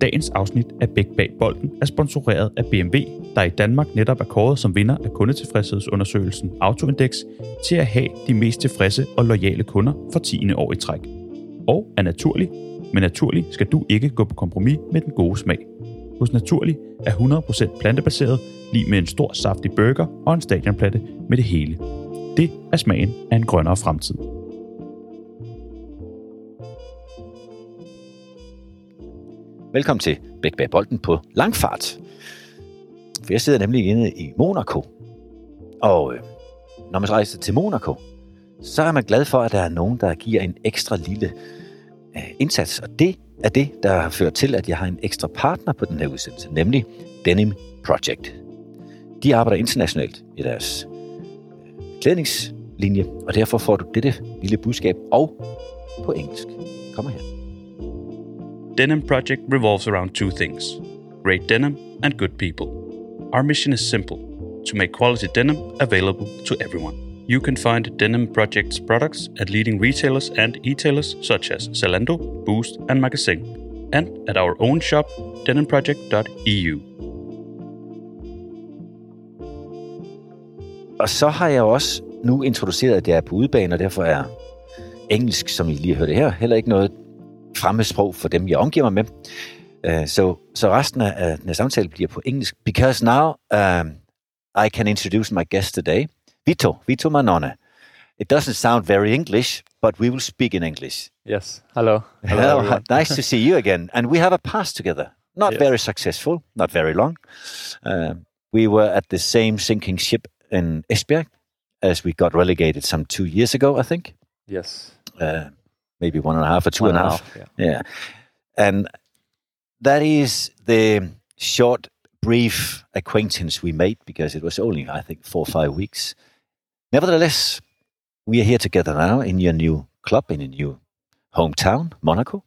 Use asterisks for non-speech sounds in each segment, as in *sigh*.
Dagens afsnit af Bæk Bag Bolden er sponsoreret af BMW, der i Danmark netop er kåret som vinder af kundetilfredshedsundersøgelsen Autoindex til at have de mest tilfredse og lojale kunder for 10. år i træk. Og er naturlig, men naturlig skal du ikke gå på kompromis med den gode smag. Hos Naturlig er 100% plantebaseret, lige med en stor saftig burger og en stadionplatte med det hele. Det er smagen af en grønnere fremtid. Velkommen til Bæk bag bolden på langfart. For jeg sidder nemlig inde i Monaco. Og øh, når man rejser til Monaco, så er man glad for, at der er nogen, der giver en ekstra lille øh, indsats. Og det er det, der har ført til, at jeg har en ekstra partner på den her udsendelse, nemlig Denim Project. De arbejder internationalt i deres øh, klædningslinje, og derfor får du dette lille budskab og på engelsk. Kom her. Denim Project revolves around two things great denim and good people. Our mission is simple to make quality denim available to everyone. You can find Denim Project's products at leading retailers and e-tailers such as Zalando, Boozt, and Magazine, and at our own shop, denimproject.eu. Og så har jeg også nu introduceret, at jeg er på udebane, og derfor er engelsk, som I lige hørte her, heller ikke noget fremmedsprog for dem, jeg omgiver mig med. Uh, så, så resten af, af den samtale bliver på engelsk. Because now um, I can introduce my guest today, Vito, Vito Mannone. It doesn't sound very English, but we will speak in English. Yes. Hello. Hello, everyone. *laughs* nice to see you again. And we have a past together. Not Yes. very successful, not very long. Um, we were at the same sinking ship in Esbjerg as we got relegated some two years ago, I think. Yes. Uh, maybe one and a half or two One and a half. Yeah. Yeah. And that is the short, brief acquaintance we made because it was only, I think, four or five weeks. Nevertheless, we are here together now in your new club, in your new hometown, Monaco.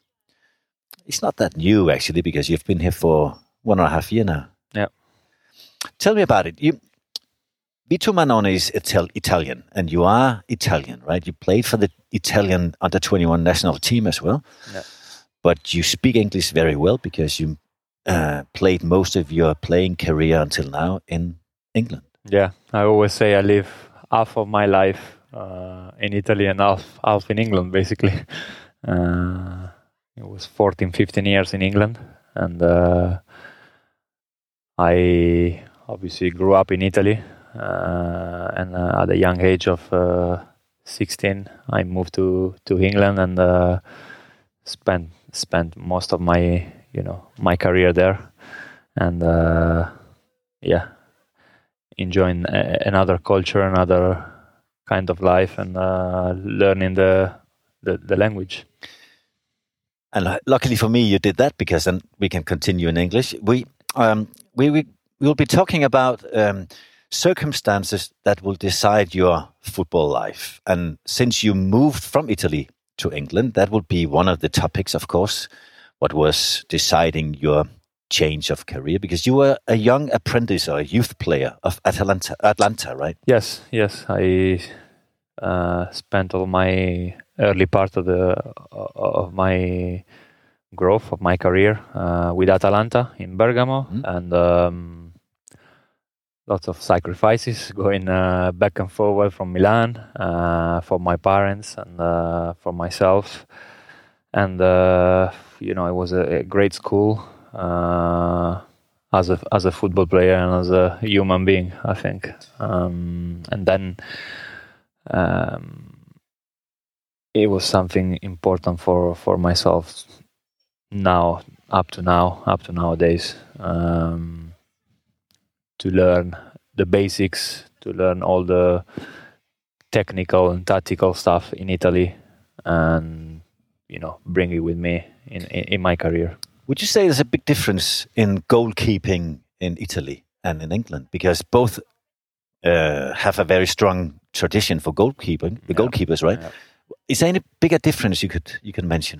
It's not that new, actually, because you've been here for one and a half year now. Yeah. Tell me about it. You, Vito Mannone is Ital- Italian, and you are Italian, right? You played for the Italian under 21 national team as well. Yeah. But you speak English very well because you uh, played most of your playing career until now in England. Yeah. I always say I live half of my life uh, in Italy and half half in England, basically. *laughs* Uh, it was 14, 15 years in England, and uh, I obviously grew up in Italy. Uh, and uh, at a young age of uh, 16, I moved to to England and spent spent most of my you know my career there, and yeah, enjoying a- another culture, another kind of life, and learning the, the the language. And luckily for me, you did that because then we can continue in English. We um, we we will be talking about um, circumstances that will decide your football life. And since you moved from Italy to England, that will be one of the topics, of course. What was deciding your change of career? Because you were a young apprentice or a youth player of Atalanta, Atlanta, right? Yes, yes, I uh, spent all my early part of the of my growth of my career uh, with Atalanta in Bergamo, Mhm. and um, lots of sacrifices going uh, back and forward from Milan uh, for my parents and uh, for myself, and uh, you know it was a, a great school. Uh, as a as a football player and as a human being, I think. Um, and then um, it was something important for for myself now, up to now, up to nowadays, um, to learn the basics, to learn all the technical and tactical stuff in Italy, and you know, bring it with me in in, in my career. Would you say there's a big difference in goalkeeping in Italy and in England? Because both uh, have a very strong tradition for goalkeeping, the Yeah. goalkeepers, right? Yeah. Is there any bigger difference you could you can mention?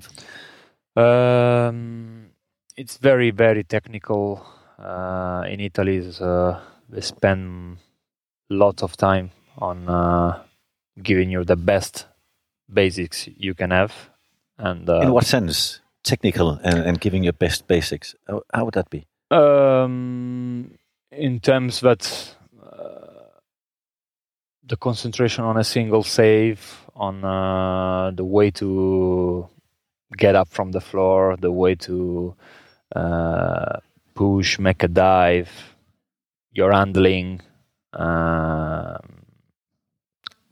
Um, it's very very technical. Uh, in Italy, is, uh, they spend lots of time on uh, giving you the best basics you can have, and uh, In what sense? technical and, and giving your best basics? How, how would that be? Um, in terms that uh, the concentration on a single save, on uh, the way to get up from the floor, the way to uh, push, make a dive, your handling. Um,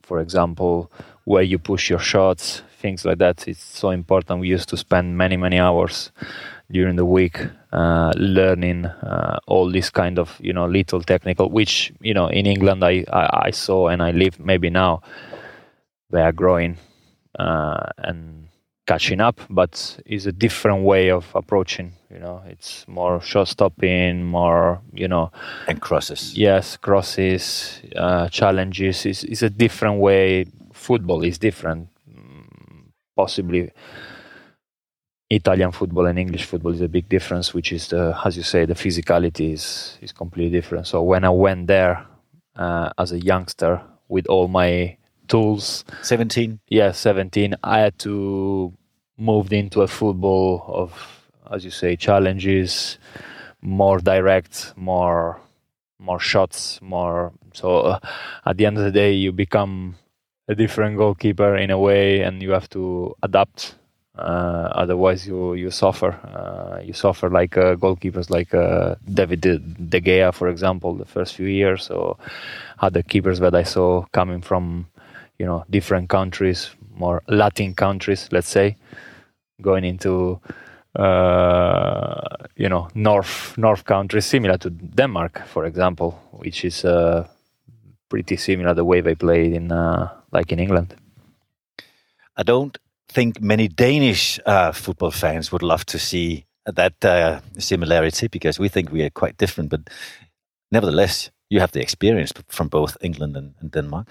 for example, where you push your shots, things like that. It's so important. We used to spend many, many hours during the week uh, learning uh, all this kind of you know little technical, which you know in England I, I, I saw and I live maybe now they are growing uh, and catching up, but it's a different way of approaching. You know, it's more shot stopping, more you know, And crosses. yes, crosses, uh, challenges. It's, it's a different way. Football is different. Mm, Possibly, Italian football and English football is a big difference, which is the, as you say, the physicality is is completely different. So when I went there uh, as a youngster with all my tools, 17. yeah, 17, I had to move into a football of, as you say, challenges, more direct, more more shots, more. So uh, at the end of the day, you become a different goalkeeper in a way, and you have to adapt. Uh, otherwise, you you suffer. Uh, you suffer like uh, goalkeepers like uh, David De, De Gea, for example, the first few years, or other keepers that I saw coming from you know different countries more latin countries let's say going into uh, you know north north countries similar to denmark for example which is uh, pretty similar the way they played in uh, like in england I don't think many Danish uh, football fans would love to see that uh, similarity because we think we are quite different. But nevertheless, you have the experience from both England and, and Denmark.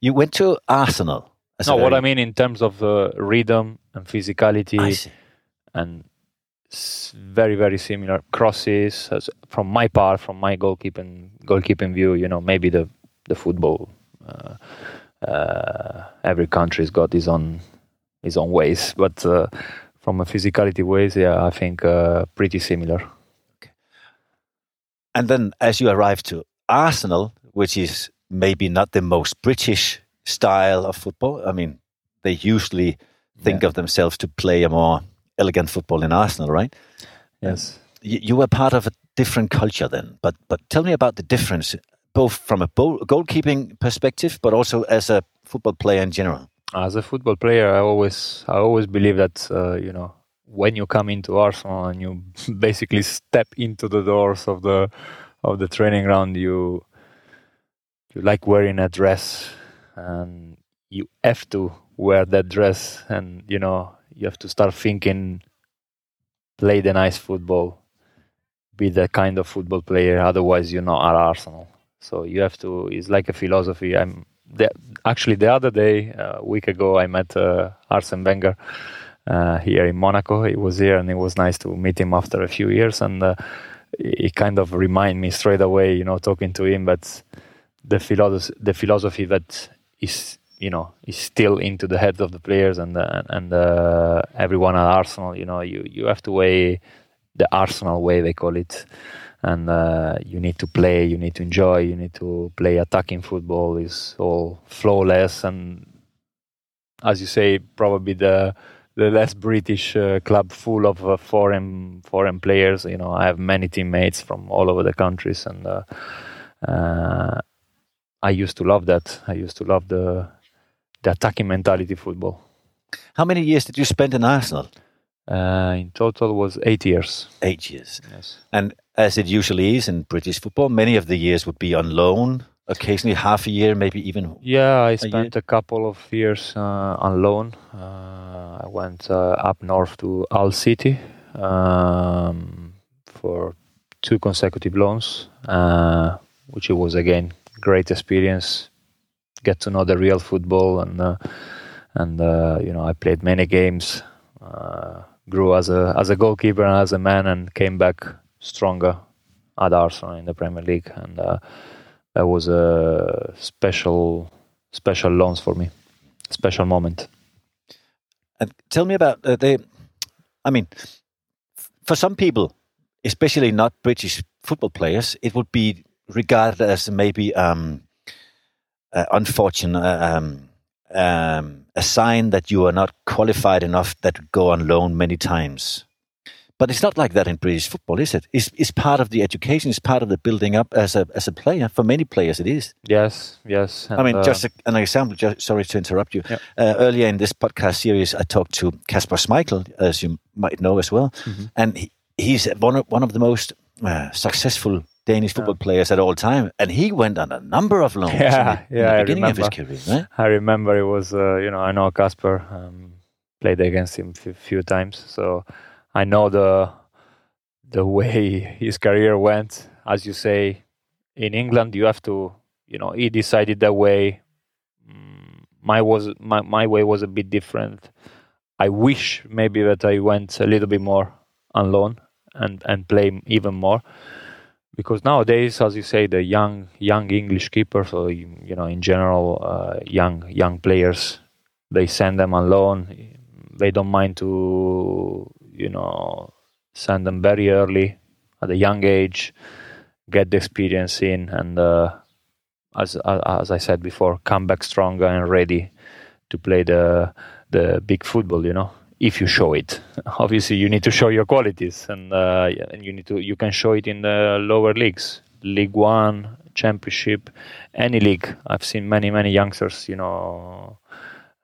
You went to Arsenal. no what i mean in terms of uh, rhythm and physicality and very very similar crosses as from my part from my goalkeeping goalkeeping view you know maybe the the football uh, uh, every country's got his own his own ways *laughs* but uh, from a physicality ways yeah i think uh, pretty similar And then as you arrived to Arsenal, which is maybe not the most British style of football, I mean, they usually think Yeah. of themselves to play a more elegant football in Arsenal, right? yes You, you were part of a different culture then, but but tell me about the difference, both from a bo- goalkeeping perspective, but also as a football player in general. as a football player, I always I always believe that uh, you know when you come into Arsenal and you *laughs* basically step into the doors of the of the training ground, you you like wearing a dress and you have to wear that dress, and you know you have to start thinking, play the nice football, be the kind of football player. Otherwise, you're not at Arsenal. So you have to. It's like a philosophy. I'm the, actually the other day, uh, a week ago, I met uh, Arsene Wenger uh, here in Monaco. He was here, and it was nice to meet him after a few years. And uh, he kind of remind me straight away, you know, talking to him, but the philosophy, the philosophy that is, you know, is still into the heads of the players and uh, and uh, everyone at Arsenal. You know, you you have to weigh the Arsenal way they call it and uh, you need to play, you need to enjoy, you need to play attacking football is all flawless and as you say, probably the the less British uh, club full of uh, foreign foreign players. You know, I have many teammates from all over the countries, and uh, uh, I used to love that. I used to love the the attacking mentality football. How many years did you spend in Arsenal? Uh, in total, was eight years. Eight years. Yes. And as it usually is in British football, many of the years would be on loan, occasionally half a year, maybe even. Yeah, I spent a couple of years uh, on loan. Uh, I went uh, up north to Hull City um, for two consecutive loans, uh, which it was again great experience. Get to know the real football, and uh, and uh, you know I played many games. Uh, grew as a as a goalkeeper and as a man, and came back stronger at Arsenal in the Premier League, and uh, that was a special special loans for me special moment And tell me about uh, the I mean, for some people, especially not British football players, it would be regarded as maybe um, uh, unfortunate, um, um, a sign that you are not qualified enough that go on loan many times. But it's not like that in British football, is it? It's, it's part of the education. It's part of the building up as a as a player. For many players, it is. Yes, yes. I mean, uh, just a, an example. Just, sorry to interrupt you. Yeah. Uh, earlier in this podcast series, I talked to Kasper Schmeichel, as you might know as well, Mhm. and he, he's one of one of the most uh, successful Danish football players at all time, and he went on a number of loans Yeah, in, the, in yeah, the I beginning of his career. Right? I remember it was, uh, you know, I know Kasper, um, played against him a few times, so I know the the way *laughs* his career went. As you say, in England, you have to, you know, he decided that way. Mm, My was my my way was a bit different. I wish maybe that I went a little bit more on loan and and play even more because nowadays, as you say, the young young English keepers, or you know, in general, uh, young young players, they send them on loan. They don't mind to you know send them very early at a young age, get the experience in, and uh, as as I said before, come back stronger and ready to play the the big football. You know, if you show it. *laughs* Obviously, you need to show your qualities, and uh, you need to you can show it in the lower leagues, League One, Championship, any league. I've seen many many youngsters, you know,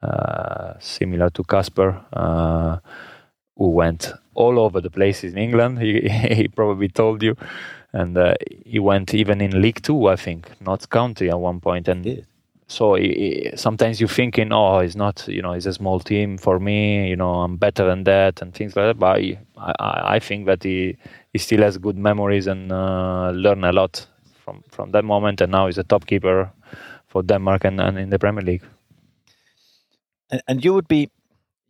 uh, similar to Kasper, uh, who went all over the places in England. He *laughs* he probably told you. And uh, he went even in League Two, I think, Notts County at one point. and He did. so i sometimes you're thinking, oh, it's not, you know, it's a small team for me, you know, I'm better than that and things like that. But I, I, I think that he, he still has good memories and uh, learn a lot from, from that moment. And now he's a top keeper for Denmark and, and in the Premier League. And, and you would be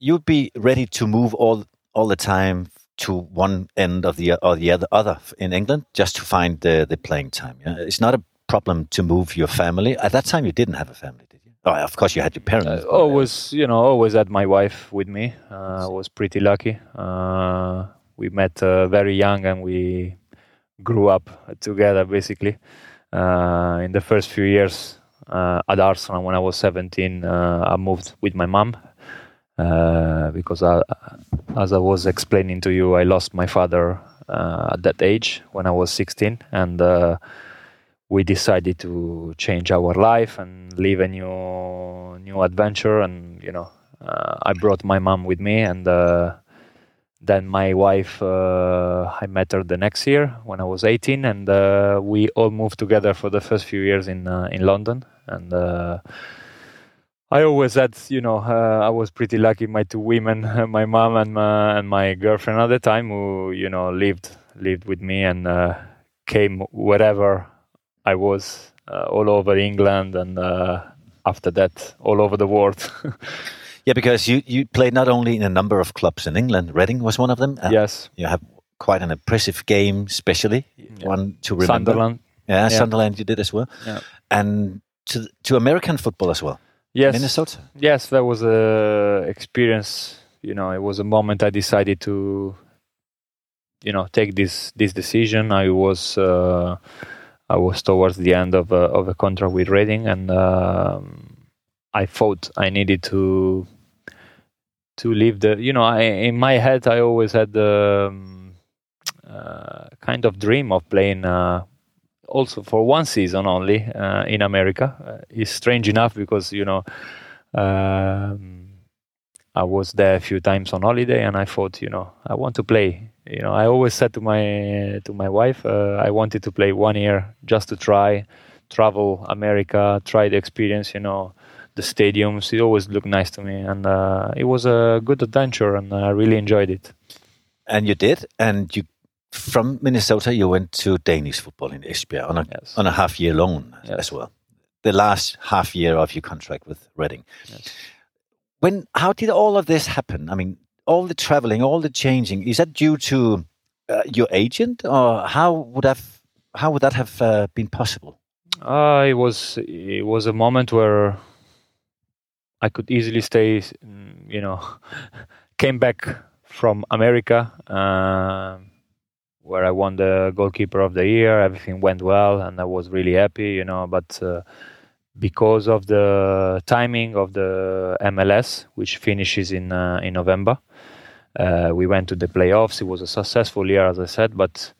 you would be ready to move all all the time to one end of the or the other other in England just to find the the playing time. Yeah? It's not a problem to move your family. At that time, you didn't have a family, did you? Oh, of course, you had your parents. Uh, always, you know, always had my wife with me. Uh, I was pretty lucky. Uh, we met uh, very young and we grew up together basically. Uh, in the first few years uh, at Arsenal, when I was 17, uh, I moved with my mom uh, because, I, as I was explaining to you, I lost my father uh, at that age when I was 16, and uh, we decided to change our life and live a new new adventure. And you know, uh, I brought my mom with me, and uh, then my wife, uh, I met her the next year when I was 18, and uh, we all moved together for the first few years in in London. And I always had, you know, uh, I was pretty lucky. My two women, *laughs* my mom and my, and my girlfriend at the time, who you know lived lived with me and uh, came wherever I was, uh, all over England, and uh, after that, all over the world. *laughs* yeah, because you you played not only in a number of clubs in England. Reading was one of them. Uh, yes, You have quite an impressive game, especially Yeah. one to remember. Sunderland. Yeah, Yeah. Sunderland you did as well. Yeah. And to to American football as well. Yes, Minnesota. yes, that was a experience. You know, it was a moment I decided to, you know, take this this decision. I was uh, I was towards the end of a, of a contract with Reading, and um, I thought I needed to to leave the. You know, I, in my head, I always had the um, uh, kind of dream of playing. Uh, also for one season only uh, in America. Uh, it's strange enough because you know um, I was there a few times on holiday, and I thought, you know, I want to play. You know, I always said to my to my wife, uh, I wanted to play one year just to try, travel America, try the experience. You know, the stadiums. It always looked nice to me, and uh, it was a good adventure, and I really enjoyed it. And you did, and you from Minnesota you went to Danish football in Esbjerg on a Yes. on a half year loan Yes. as well. The last half year of your contract with Reading. Yes. When how did all of this happen? I mean, all the traveling, all the changing. Is that due to uh, your agent, or how would have how would that have uh, been possible? Uh, it was it was a moment where I could easily stay, you know, *laughs* came back from America, uh, where I won the goalkeeper of the year. Everything went well, and I was really happy, you know. But uh, because of the timing of the MLS, which finishes in uh, in November, uh, we went to the playoffs. It was a successful year, as I said, but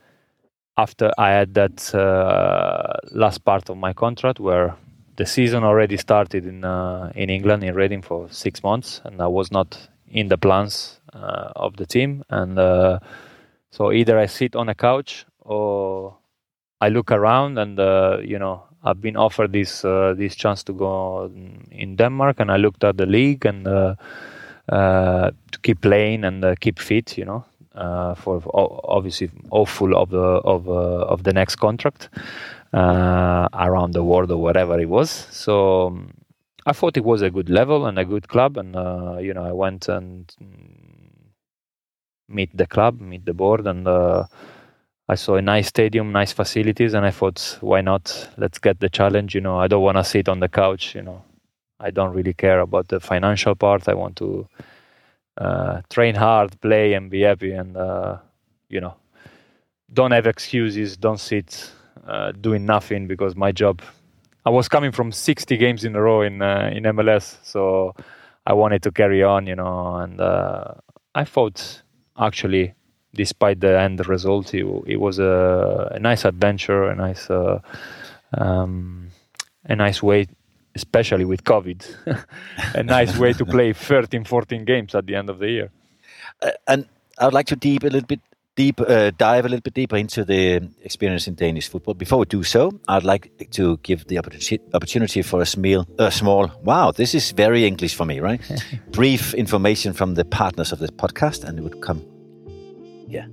after I had that uh, last part of my contract where the season already started in uh, in England in Reading for six months, and I was not in the plans uh, of the team. And so either I sit on a couch or I look around, and uh, you know I've been offered this uh, this chance to go in Denmark, and I looked at the league and uh, to keep playing and keep fit, you know. for obviously hopeful of the of of the next contract, uh, around the world or whatever it was. So um, I thought it was a good level and a good club, and uh, you know I went and meet the club, meet the board, and uh, I saw a nice stadium, nice facilities, and I thought, why not? Let's get the challenge. You know, I don't want to sit on the couch. You know, I don't really care about the financial part. I want to uh, train hard, play, and be happy, and uh, you know, don't have excuses. Don't sit uh, doing nothing because my job. I was coming from 60 games in a row in uh, in MLS, so I wanted to carry on, you know, and uh, I thought actually, despite the end result, it, it was a, a, nice adventure, a nice uh, um, a nice way especially with COVID, *laughs* a nice way to *laughs* play 13, 14 games at the end of the year. Uh, and I would like to deep a little bit deep uh, dive a little bit deeper into the experience in Danish football. Before we do so, I'd like to give the opportunity for a small, a small wow, this is very English for me, right? *laughs* Brief information from the partners of this podcast, and it would come yeah.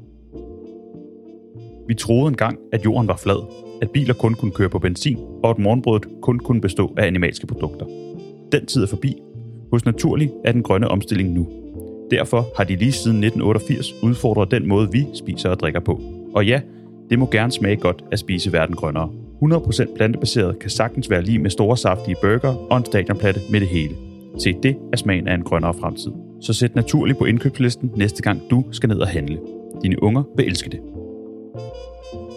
Vi troede engang, at jorden var flad, at biler kun kunne køre på benzin, og at morgenbrødet kun kunne bestå af animalske produkter. Den tid er forbi. Hos Naturlig er den grønne omstilling nu. Derfor har de lige siden 1988 udfordret den måde, vi spiser og drikker på. Og ja, det må gerne smage godt at spise verden grønnere. 100% plantebaseret kan sagtens være lige med store saftige burger og en stadionplatte med det hele. Se, det er smagen af en grønnere fremtid. Så sæt naturligt på indkøbslisten næste gang du skal ned og handle. Dine unger vil elske det.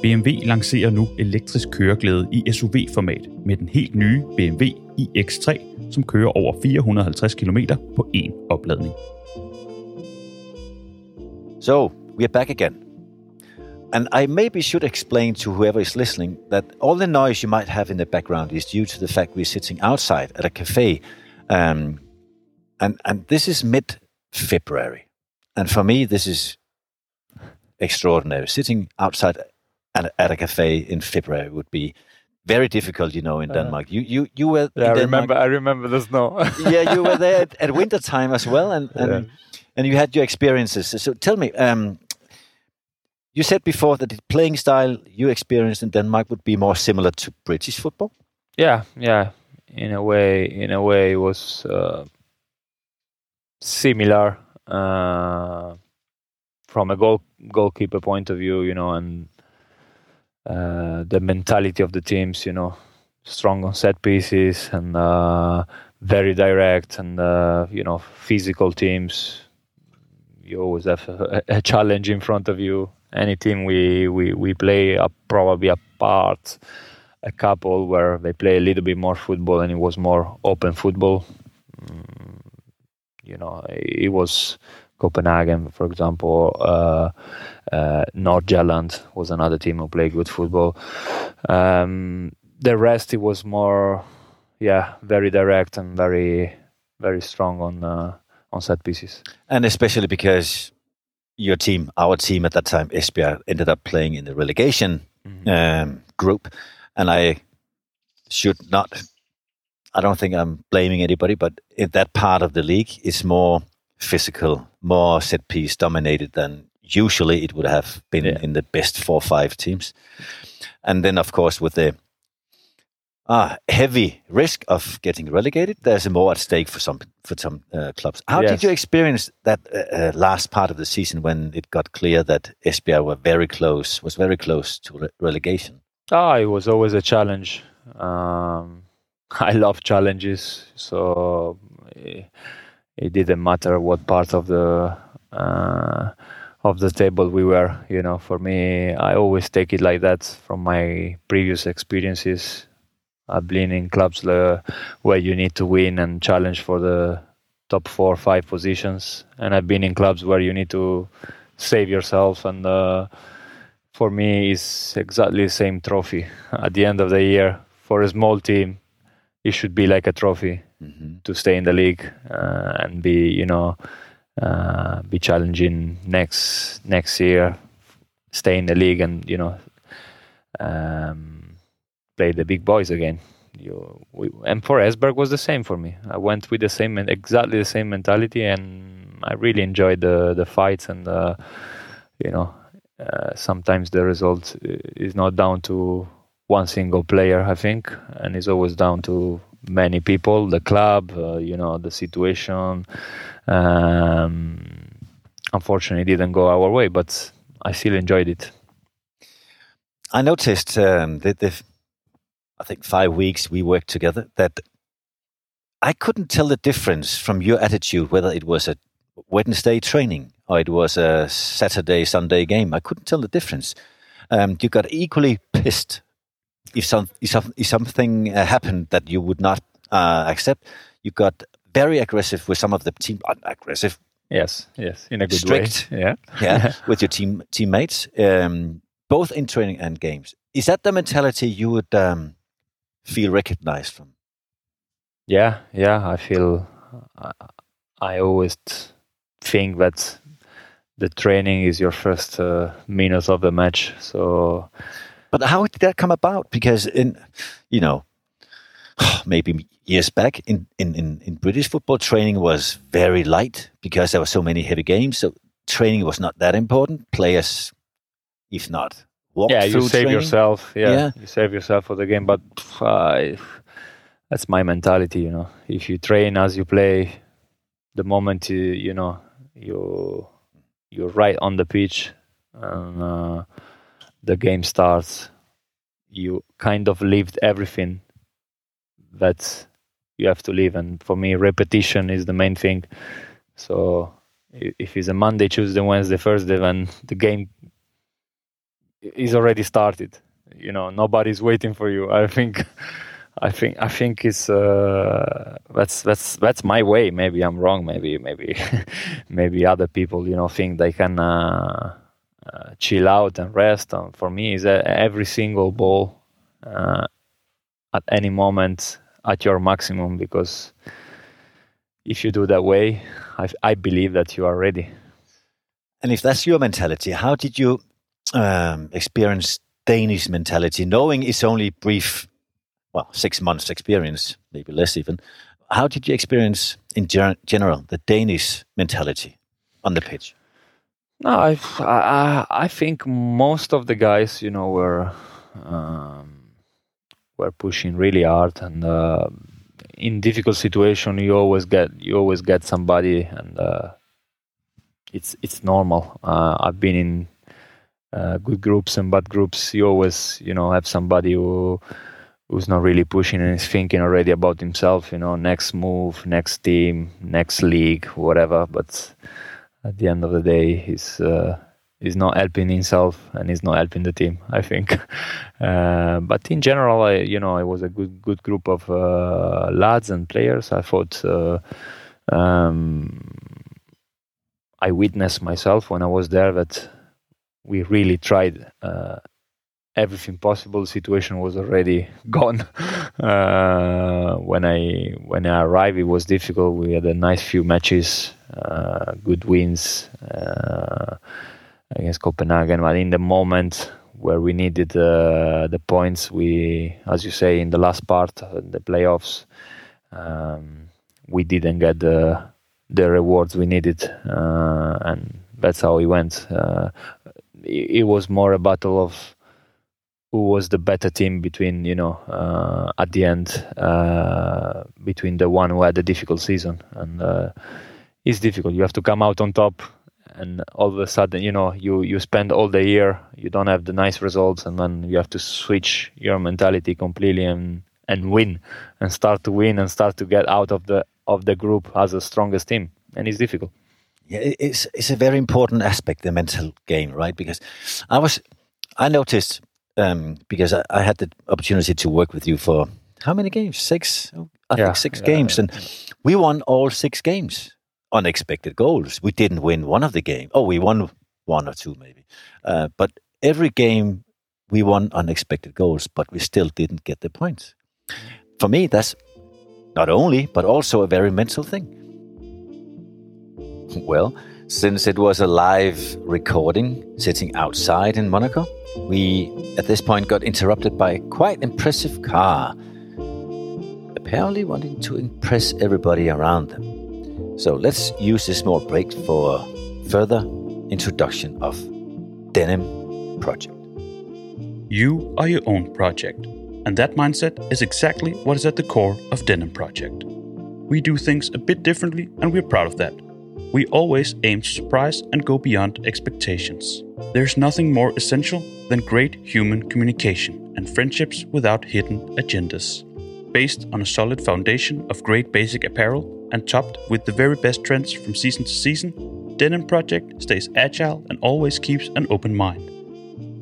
BMW lancerer nu elektrisk køreglæde i SUV-format med den helt nye BMW iX3, som kører over 450 km på én opladning. So we are back again. And I maybe should explain to whoever is listening that all the noise you might have in the background is due to the fact we're sitting outside at a cafe. Um, and, and this is mid February. And for me, this is extraordinary. Sitting outside at, at a cafe in February would be very difficult, you know, in Denmark. You you you were. Yeah, I remember. I remember the snow. yeah, you were there at, at *laughs* winter time as well, and and yeah and you had your experiences. So tell me, um, you said before that the playing style you experienced in Denmark would be more similar to British football. Yeah, yeah. In a way, in a way, it was uh, similar uh, from a goal goalkeeper point of view, you know, and uh, the mentality of the teams, you know, strong on set pieces and uh, very direct, and uh, you know, physical teams you always have a, a, challenge in front of you. Any team we we we play are probably apart a couple where they play a little bit more football and it was more open football. Mm, you know, it was Copenhagen, for example. Uh, uh, Nordsjælland was another team who played good football. Um, the rest, it was more, yeah, very direct and very, very strong on. Uh, on set pieces. And especially because your team, our team at that time, Esbjerg, ended up playing in the relegation mm-hmm. um, group. And I should not, I don't think I'm blaming anybody, but in that part of the league is more physical, more set piece dominated than usually it would have been yeah. in the best four or five teams. And then, of course, with the uh, heavy risk of getting relegated. There's more at stake for some for some uh, clubs. How yes. did you experience that uh, uh, last part of the season when it got clear that Esbjerg were very close, was very close to re- relegation? Ah, it was always a challenge. Um, *laughs* I love challenges, so it, it, didn't matter what part of the uh, of the table we were. You know, for me, I always take it like that from my previous experiences. I've been in clubs where you need to win and challenge for the top four or five positions, and I've been in clubs where you need to save yourself. And uh, for me, it's exactly the same trophy. At the end of the year, for a small team, it should be like a trophy mm-hmm. to stay in the league uh, and be, you know, uh, be challenging next next year, stay in the league, and you know, um, play the big boys again. You, we, and for Esbjerg was the same for me. I went with the same, exactly the same mentality, and I really enjoyed the the fights and the, you know, uh, sometimes the result is not down to one single player, I think, and it's always down to many people, the club, uh, you know, the situation. Um, unfortunately, didn't go our way, but I still enjoyed it. I noticed um, that the, I think five weeks we worked together that I couldn't tell the difference from your attitude whether it was a Wednesday training or it was a Saturday Sunday game. I couldn't tell the difference. Um, you got equally pissed if some if, some, if something uh, happened that you would not uh, accept. You got very aggressive with some of the team. Uh, aggressive. Yes, yes, in a good strict, way. Yeah, *laughs* yeah, *laughs* with your team teammates, um, both in training and games. Is that the mentality you would um, feel recognized from? Yeah, yeah. I feel. I, I always think that the training is your first uh, minutes of the match. So, but how did that come about? Because in, you know, *sighs* maybe years back in, in, in, in British football, training was very light because there were so many heavy games. So training was not that important. Players, if not, yeah, you save training. yourself. Yeah, yeah, you save yourself for the game. But uh, that's my mentality. You know, if you train as you play, the moment you you know you you're right on the pitch and uh, the game starts, you kind of lived everything that you have to live. And for me, repetition is the main thing. So if it's a Monday, Tuesday, Wednesday, Thursday, then the game is already started. You know, nobody's waiting for you. I think, *laughs* I think, I think it's uh, that's that's that's my way. Maybe I'm wrong. Maybe maybe *laughs* maybe other people, you know, think they can uh, uh, chill out and rest. And for me, is every single ball uh, at any moment at your maximum because if you do that way, I, I believe that you are ready. And if that's your mentality, how did you um, experience Danish mentality, knowing it's only brief, well, six months experience, maybe less even? How did you experience in ger- general the Danish mentality on the pitch? No, I, I, I think most of the guys, you know, were um, were pushing really hard and uh, in difficult situation you always get you always get somebody and uh, it's it's normal uh, i've been in uh, good groups and bad groups you always you know have somebody who who's not really pushing and is thinking already about himself you know next move next team next league whatever but at the end of the day he's uh, is not helping himself and he's not helping the team. I think, *laughs* uh, but in general, I, you know, it was a good good group of uh, lads and players. I thought uh, um, I witnessed myself when I was there that we really tried uh, everything possible. The situation was already *laughs* gone uh, when I when I arrived. It was difficult. We had a nice few matches, uh, good wins against Copenhagen. But in the moment where we needed uh, the points, we, as you say, in the last part, the playoffs, um, we didn't get the the rewards we needed, uh, and that's how it went. Uh, it, was more a battle of who was the better team between you know uh, at the end uh, between the one who had a difficult season. And uh, it's difficult. You have to come out on top and all of a sudden you know you you spend all the year you don't have the nice results and then you have to switch your mentality completely and and win and start to win and start to get out of the of the group as the strongest team. And it's difficult Yeah, it's it's a very important aspect, the mental game, right? Because I was, I noticed um, because I, I had the opportunity to work with you for how many games? Six, Oh, I Yeah, think six yeah, games, and we won all six games. Unexpected goals. We didn't win one of the game. Oh, we won one or two maybe, uh, but every game we won unexpected goals, but we still didn't get the points. For me, that's not only, but also a very mental thing. Well, since it was a live recording sitting outside in Monaco, we at this point got interrupted by a quite impressive car, apparently wanting to impress everybody around them. So let's use this small break for further introduction of Denim Project. You are your own project, and that mindset is exactly what is at the core of Denim Project. We do things a bit differently, and we're proud of that. We always aim to surprise and go beyond expectations. There's nothing more essential than great human communication and friendships without hidden agendas. Based on a solid foundation of great basic apparel and topped with the very best trends from season to season, Denim Project stays agile and always keeps an open mind.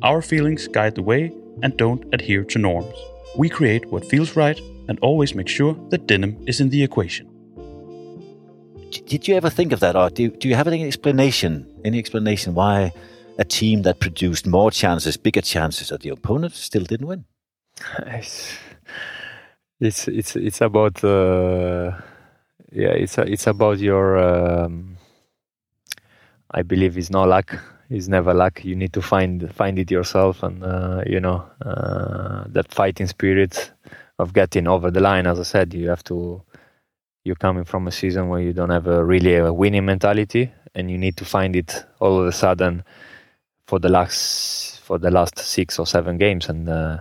Our feelings guide the way and don't adhere to norms. We create what feels right and always make sure that denim is in the equation. Did you ever think of that, or do, do you have any explanation? Any explanation why a team that produced more chances, bigger chances, at the opponent still didn't win? *laughs* it's it's it's, it's about uh, yeah it's it's about your um, I believe it's not luck it's never luck you need to find find it yourself and uh, you know uh, that fighting spirit of getting over the line as I said you have to you're coming from a season where you don't have a really a winning mentality and you need to find it all of a sudden for the last for the last six or seven games and uh,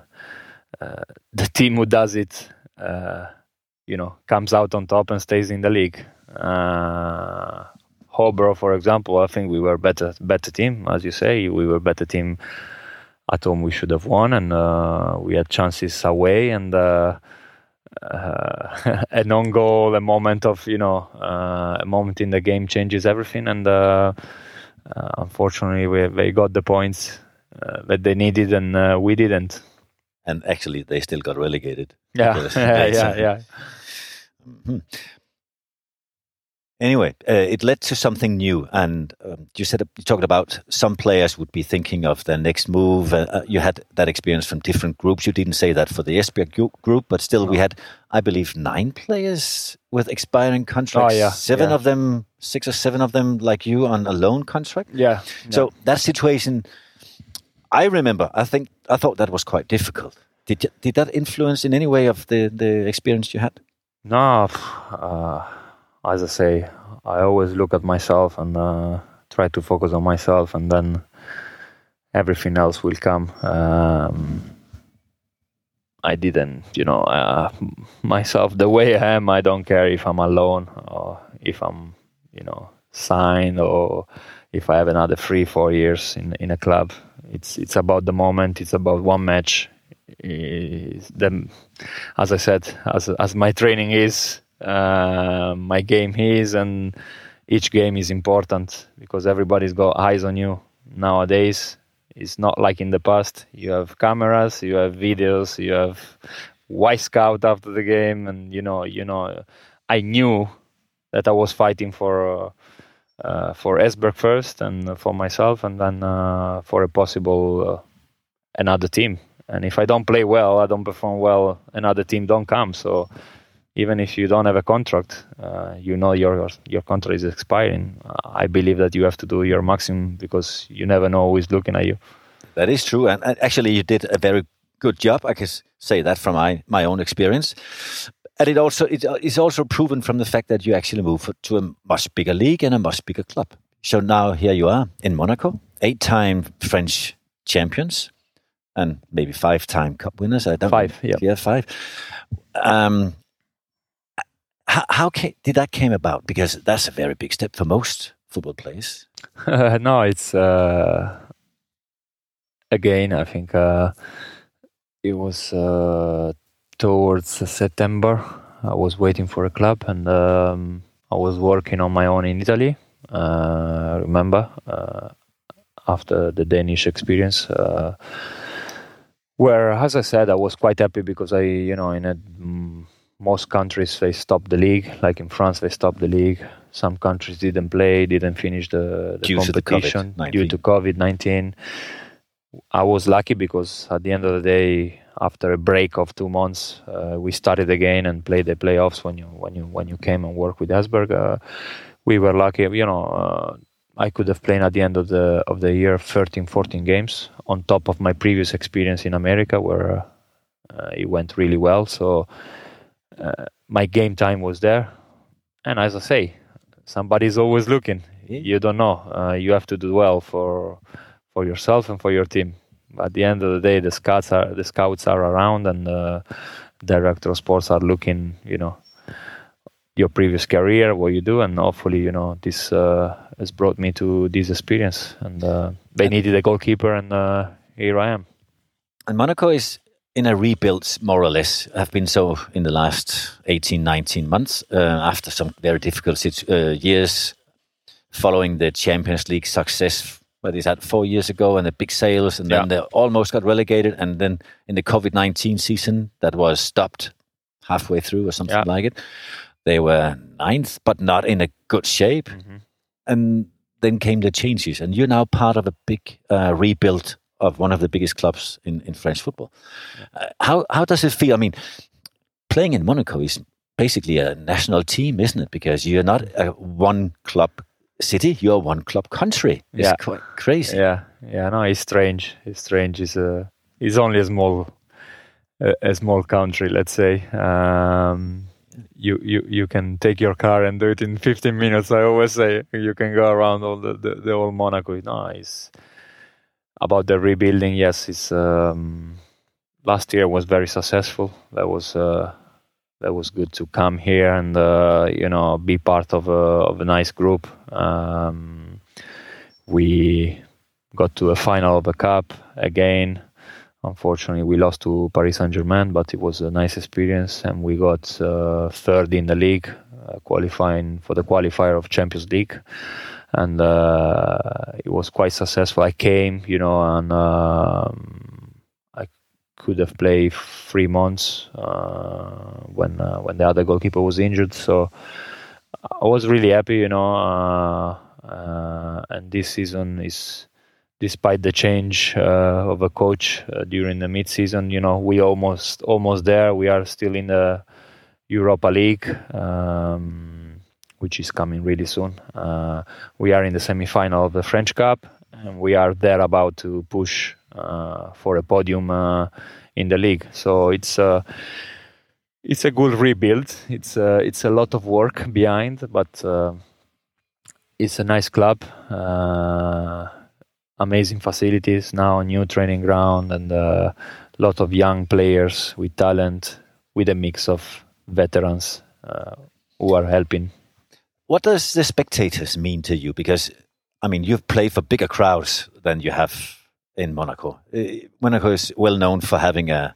uh, *laughs* the team who does it, uh, you know, comes out on top and stays in the league. Uh, Hobro, for example, I think we were better better team, as you say. We were better team at home. We should have won, and uh, we had chances away, and uh, *laughs* uh, a non goal, a moment of you know, uh, a moment in the game changes everything, and uh, uh, unfortunately, we they got the points uh, that they needed, and uh, we didn't. And actually, they still got relegated. Yeah, *laughs* yeah, yeah, yeah. Anyway, uh, it led to something new, and um, you said you talked about some players would be thinking of their next move. Uh, uh, you had that experience from different groups. You didn't say that for the Esbjerg group, but still, we had, I believe, nine players with expiring contracts. Oh, yeah, seven yeah. of them, six or seven of them, like you, on a loan contract. Yeah. So that situation, I remember. I think I thought that was quite difficult. Did did that influence in any way of the the experience you had? no, uh, as I say, I always look at myself and uh, try to focus on myself, and then everything else will come. Um, I didn't, you know, uh, myself the way I am. I don't care if I'm alone or if I'm, you know, signed or if I have another three, four years in in a club. It's it's about the moment. It's about one match. Is the, as I said, as as my training is, uh, my game is, and each game is important because everybody's got eyes on you nowadays. It's not like in the past. You have cameras, you have videos, you have Wyscout after the game, and you know, you know, I knew that I was fighting for uh, uh, for Esbjerg first, and for myself, and then uh, for a possible uh, another team. And if I don't play well, I don't perform well, another team don't come. So even if you don't have a contract, uh, you know your your contract is expiring. I believe that you have to do your maximum because you never know who is looking at you. That is true, and, actually, you did a very good job. I can say that from my, my own experience, and it also it uh, is also proven from the fact that you actually moved to a much bigger league and a much bigger club. So now here you are in Monaco, eight-time French champions, and maybe five-time cup winners. I don't Five, yeah. yeah, five. Um, how, how ca did that came about? Because that's a very big step for most football players. *laughs* no, it's uh, again. I think uh, it was uh, towards September. I was waiting for a club, and um, I was working on my own in Italy. Uh, remember uh, after the Danish experience, where, as I said, I was quite happy because I, you know, in a, mm, most countries they stopped the league. Like in France, they stopped the league. Some countries didn't play, didn't finish the, the Due to the competition due to COVID nineteen. I was lucky because at the end of the day, after a break of two months, uh, we started again and played the playoffs. When you when you when you came and worked with Esbjerg, uh, we were lucky. You know, uh, I could have played at the end of the of the year 13, 14 games on top of my previous experience in America, where uh, it went really well. So my game time was there, and as I say, somebody's always looking. You don't know. Uh, you have to do well for for yourself and for your team. At the end of the day, the scouts are the scouts are around, and the director of sports are looking. You know, your previous career, what you do, and hopefully, you know, this uh, has brought me to this experience. And uh, they needed a goalkeeper, and uh, here I am. And Monaco is in a rebuild, more or less, have been so in the last 18, 19 months, uh, after some very difficult situ- uh, years following the Champions League success. What is that, four years ago, and the big sales, and then they almost got relegated. And then in the COVID 19 season, that was stopped halfway through or something Yeah. like it. They were ninth, but not in a good shape. And then came the changes, and you're now part of a big uh, rebuild of one of the biggest clubs in, in French football. Uh, how how does it feel? I mean, playing in Monaco is basically a national team, isn't it? Because you're not a one club city, you're one club country. It's Yeah. quite crazy. Yeah, yeah. No, it's strange. It's strange. It's a. It's only a small, a, a small country. Let's say. Um, you, you you can take your car and do it in 15 minutes. I always say you can go around all the the, the whole Monaco. No, it's about the rebuilding. Yes, it's. Um, last year was very successful. That was. Uh, that was good to come here and uh, you know be part of a of a nice group. Um, we got to a final of the cup again. Unfortunately, we lost to Paris Saint Germain, but it was a nice experience, and we got uh, third in the league, uh, qualifying for the qualifier of Champions League, and uh, it was quite successful. I came, you know, and um, I could have played three months uh, when uh, when the other goalkeeper was injured, so I was really happy, you know. Uh, and this season is, despite the change uh, of a coach uh, during the mid-season, you know, we almost almost there. We are still in the Europa League, um, which is coming really soon. Uh, we are in the semi-final of the French Cup, and we are there about to push uh, for a podium uh, in the league. So it's. Uh, it's a good rebuild. It's uh, it's a lot of work behind, but uh, it's a nice club. Amazing facilities now, new training ground, and a lot of young players with talent, with a mix of veterans who are helping. What does the spectators mean to you? Because I mean, you've played for bigger crowds than you have in Monaco. Uh, Monaco is well known for having a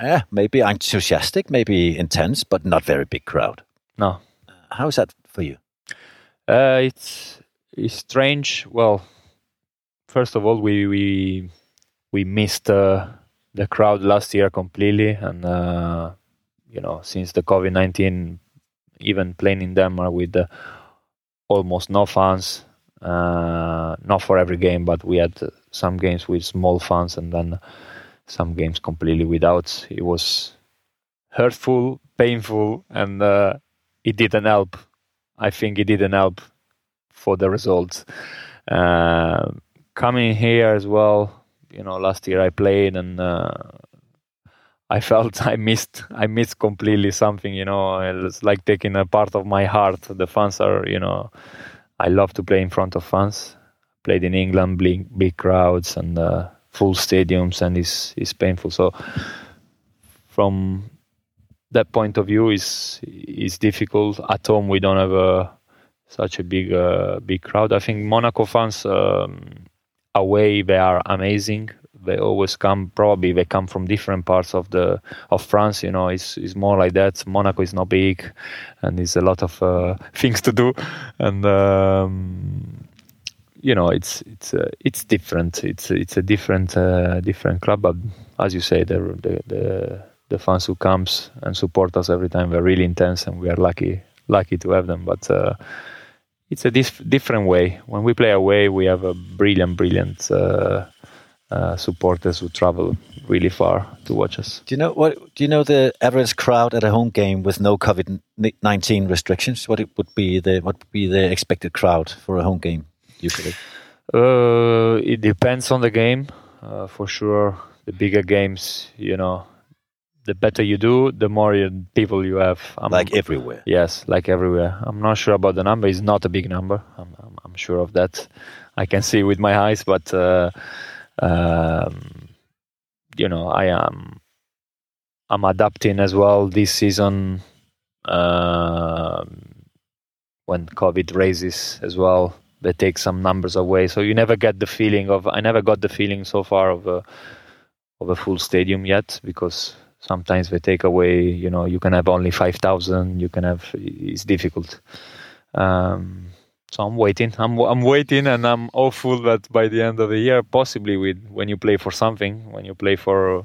eh, maybe enthusiastic, maybe intense, but not very big crowd. No, How is that for you? Uh, it's it's strange. Well, first of all, we we we missed uh, the crowd last year completely, and uh, you know, since the COVID nineteen, even playing in Denmark with uh, almost no fans. Uh, not for every game, but we had some games with small fans, and then some games completely without. It was hurtful, painful, and uh, it didn't help. I think it didn't help for the results. Uh, coming here as well, you know, last year I played and uh, I felt *laughs* I missed, I missed completely something. You know, it's like taking a part of my heart. The fans are, you know, I love to play in front of fans. Played in England, big, big crowds and uh, full stadiums, and it's it's painful. So from that point of view is is difficult. At home, we don't have a, such a big uh, big crowd. I think Monaco fans um, away they are amazing, they always come. Probably they come from different parts of the of France. You know, it's it's more like that. Monaco is not big, and there's a lot of uh, *laughs* things to do, and um, you know, it's it's uh, it's different. It's it's a different uh, different club. But as you say, the the the, the fans who comes and support us every time they're really intense, and we are lucky lucky to have them. But uh, it's a dif- different way. When we play away, we have a brilliant, brilliant uh, supporters who travel really far to watch us. Do you know what? Do you know the average crowd at a home game with no COVID nineteen restrictions? What it would be the what would be the expected crowd for a home game usually? Uh, it depends on the game, uh, for sure. The bigger games, you know, the better you do, the more you, people you have. I'm, like everywhere. Yes, like everywhere. I'm not sure about the number. It's not a big number. I'm, I'm, I'm sure of that. I can see with my eyes, but uh, um, you know, I am. I'm adapting as well this season. Uh, when COVID raises as well, they take some numbers away, so you never get the feeling of. I never got the feeling so far of a of a full stadium yet because sometimes they take away you know you can have only 5000 you can have it's difficult um, so i'm waiting i'm i'm waiting and i'm hopeful that by the end of the year possibly with when you play for something when you play for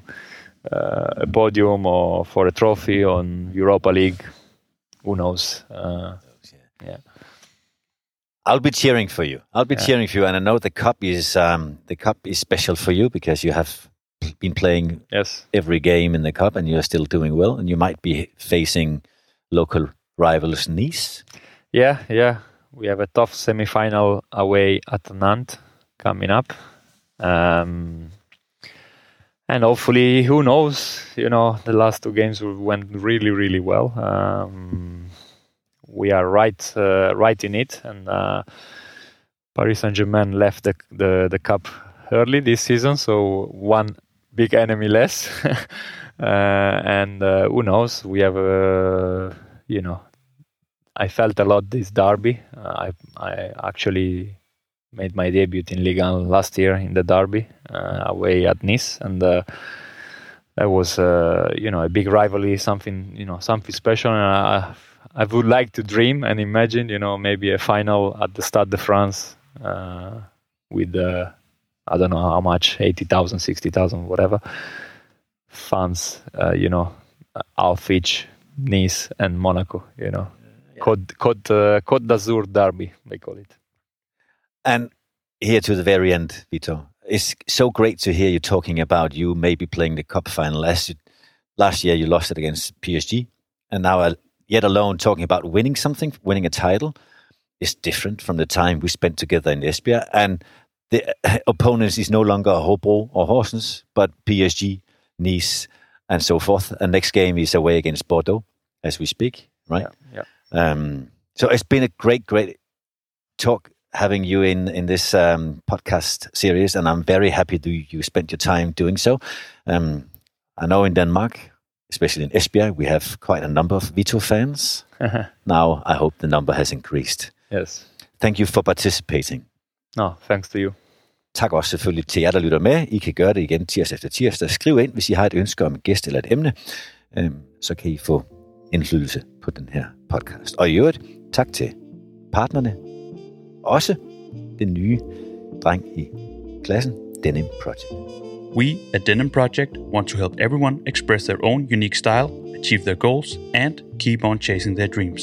uh, a podium or for a trophy on europa league who knows uh, yeah I'll be cheering for you. I'll be yeah. cheering for you, and I know the cup is um, the cup is special for you because you have been playing yes. every game in the cup and you're still doing well and you might be facing local rivals Nice. Yeah, yeah. We have a tough semi-final away at Nantes coming up. Um, and hopefully, who knows? You know, the last two games went really, really well. Um, we are right, uh, right in it, and uh, Paris Saint Germain left the, the the cup early this season, so one big enemy less. *laughs* uh, and uh, who knows? We have, a you know, I felt a lot this derby. Uh, I I actually made my debut in Ligue 1 last year in the derby uh, away at Nice, and uh, that was you know a big rivalry, something you know something special. And I, I would like to dream and imagine, you know, maybe a final at the Stade de France with the I don't know how much, 80,000, 60,000, whatever fans, uh, you know, Alfich, Nice, and Monaco, you know. Yeah. Côte, Côte, uh, Côte d'Azur derby, they call it. And here to the very end, Vito, it's so great to hear you talking about you maybe playing the cup final. Last, last year, you lost it against PSG, and now, uh, yet alone, talking about winning something, winning a title, is different from the time we spent together in Esbjerg. And the *laughs* opponents is no longer Hobro or Horsens, but PSG, Nice, and so forth. And next game is away against Bordeaux as we speak, right? Yeah. yeah. Um, so it's been a great, great talk having you in in this um, podcast series, and I'm very happy that you spent your time doing so. Um, I know in Denmark, especially in Esbjerg, we have quite a number of Vito fans. *laughs* now I hope the number has increased. Yes. Thank you for participating. No, thanks to you. Tak også selvfølgelig til jer, der lytter med. I kan gøre det igen tirsdag efter tirsdag. Skriv ind, hvis I har et ønske om en gæst eller et emne. Øhm, så kan I få indflydelse på den her podcast. Og i øvrigt, tak til partnerne. Også den nye dreng i klassen, Denim Project. We at Denim Project want to help everyone express their own unique style, achieve their goals, and keep on chasing their dreams.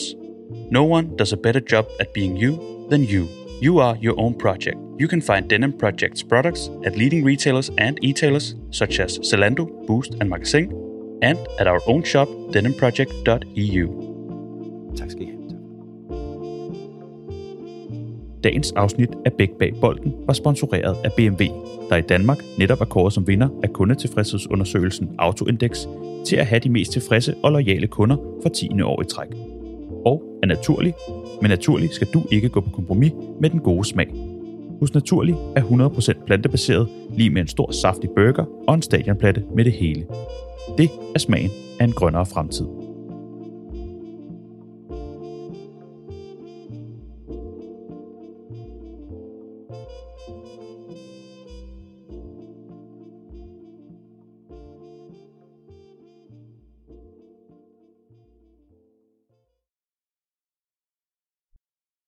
No one does a better job at being you than you. You are your own project. You can find Denim Project's products at leading retailers and e-tailers such as Zalando, Boost, and Magasin, and at our own shop, denimproject.eu. Tak skal I have. Dagens afsnit af Bæk Bag Bolden var sponsoreret af BMW, der i Danmark netop er kåret som vinder af kundetilfredshedsundersøgelsen Autoindex til at have de mest tilfredse og lojale kunder for 10. år i træk. Og er naturlig, men naturlig skal du ikke gå på kompromis med den gode smag. Hos Naturlig er 100% plantebaseret, lige med en stor saftig burger og en stadionplatte med det hele. Det er smagen af en grønnere fremtid.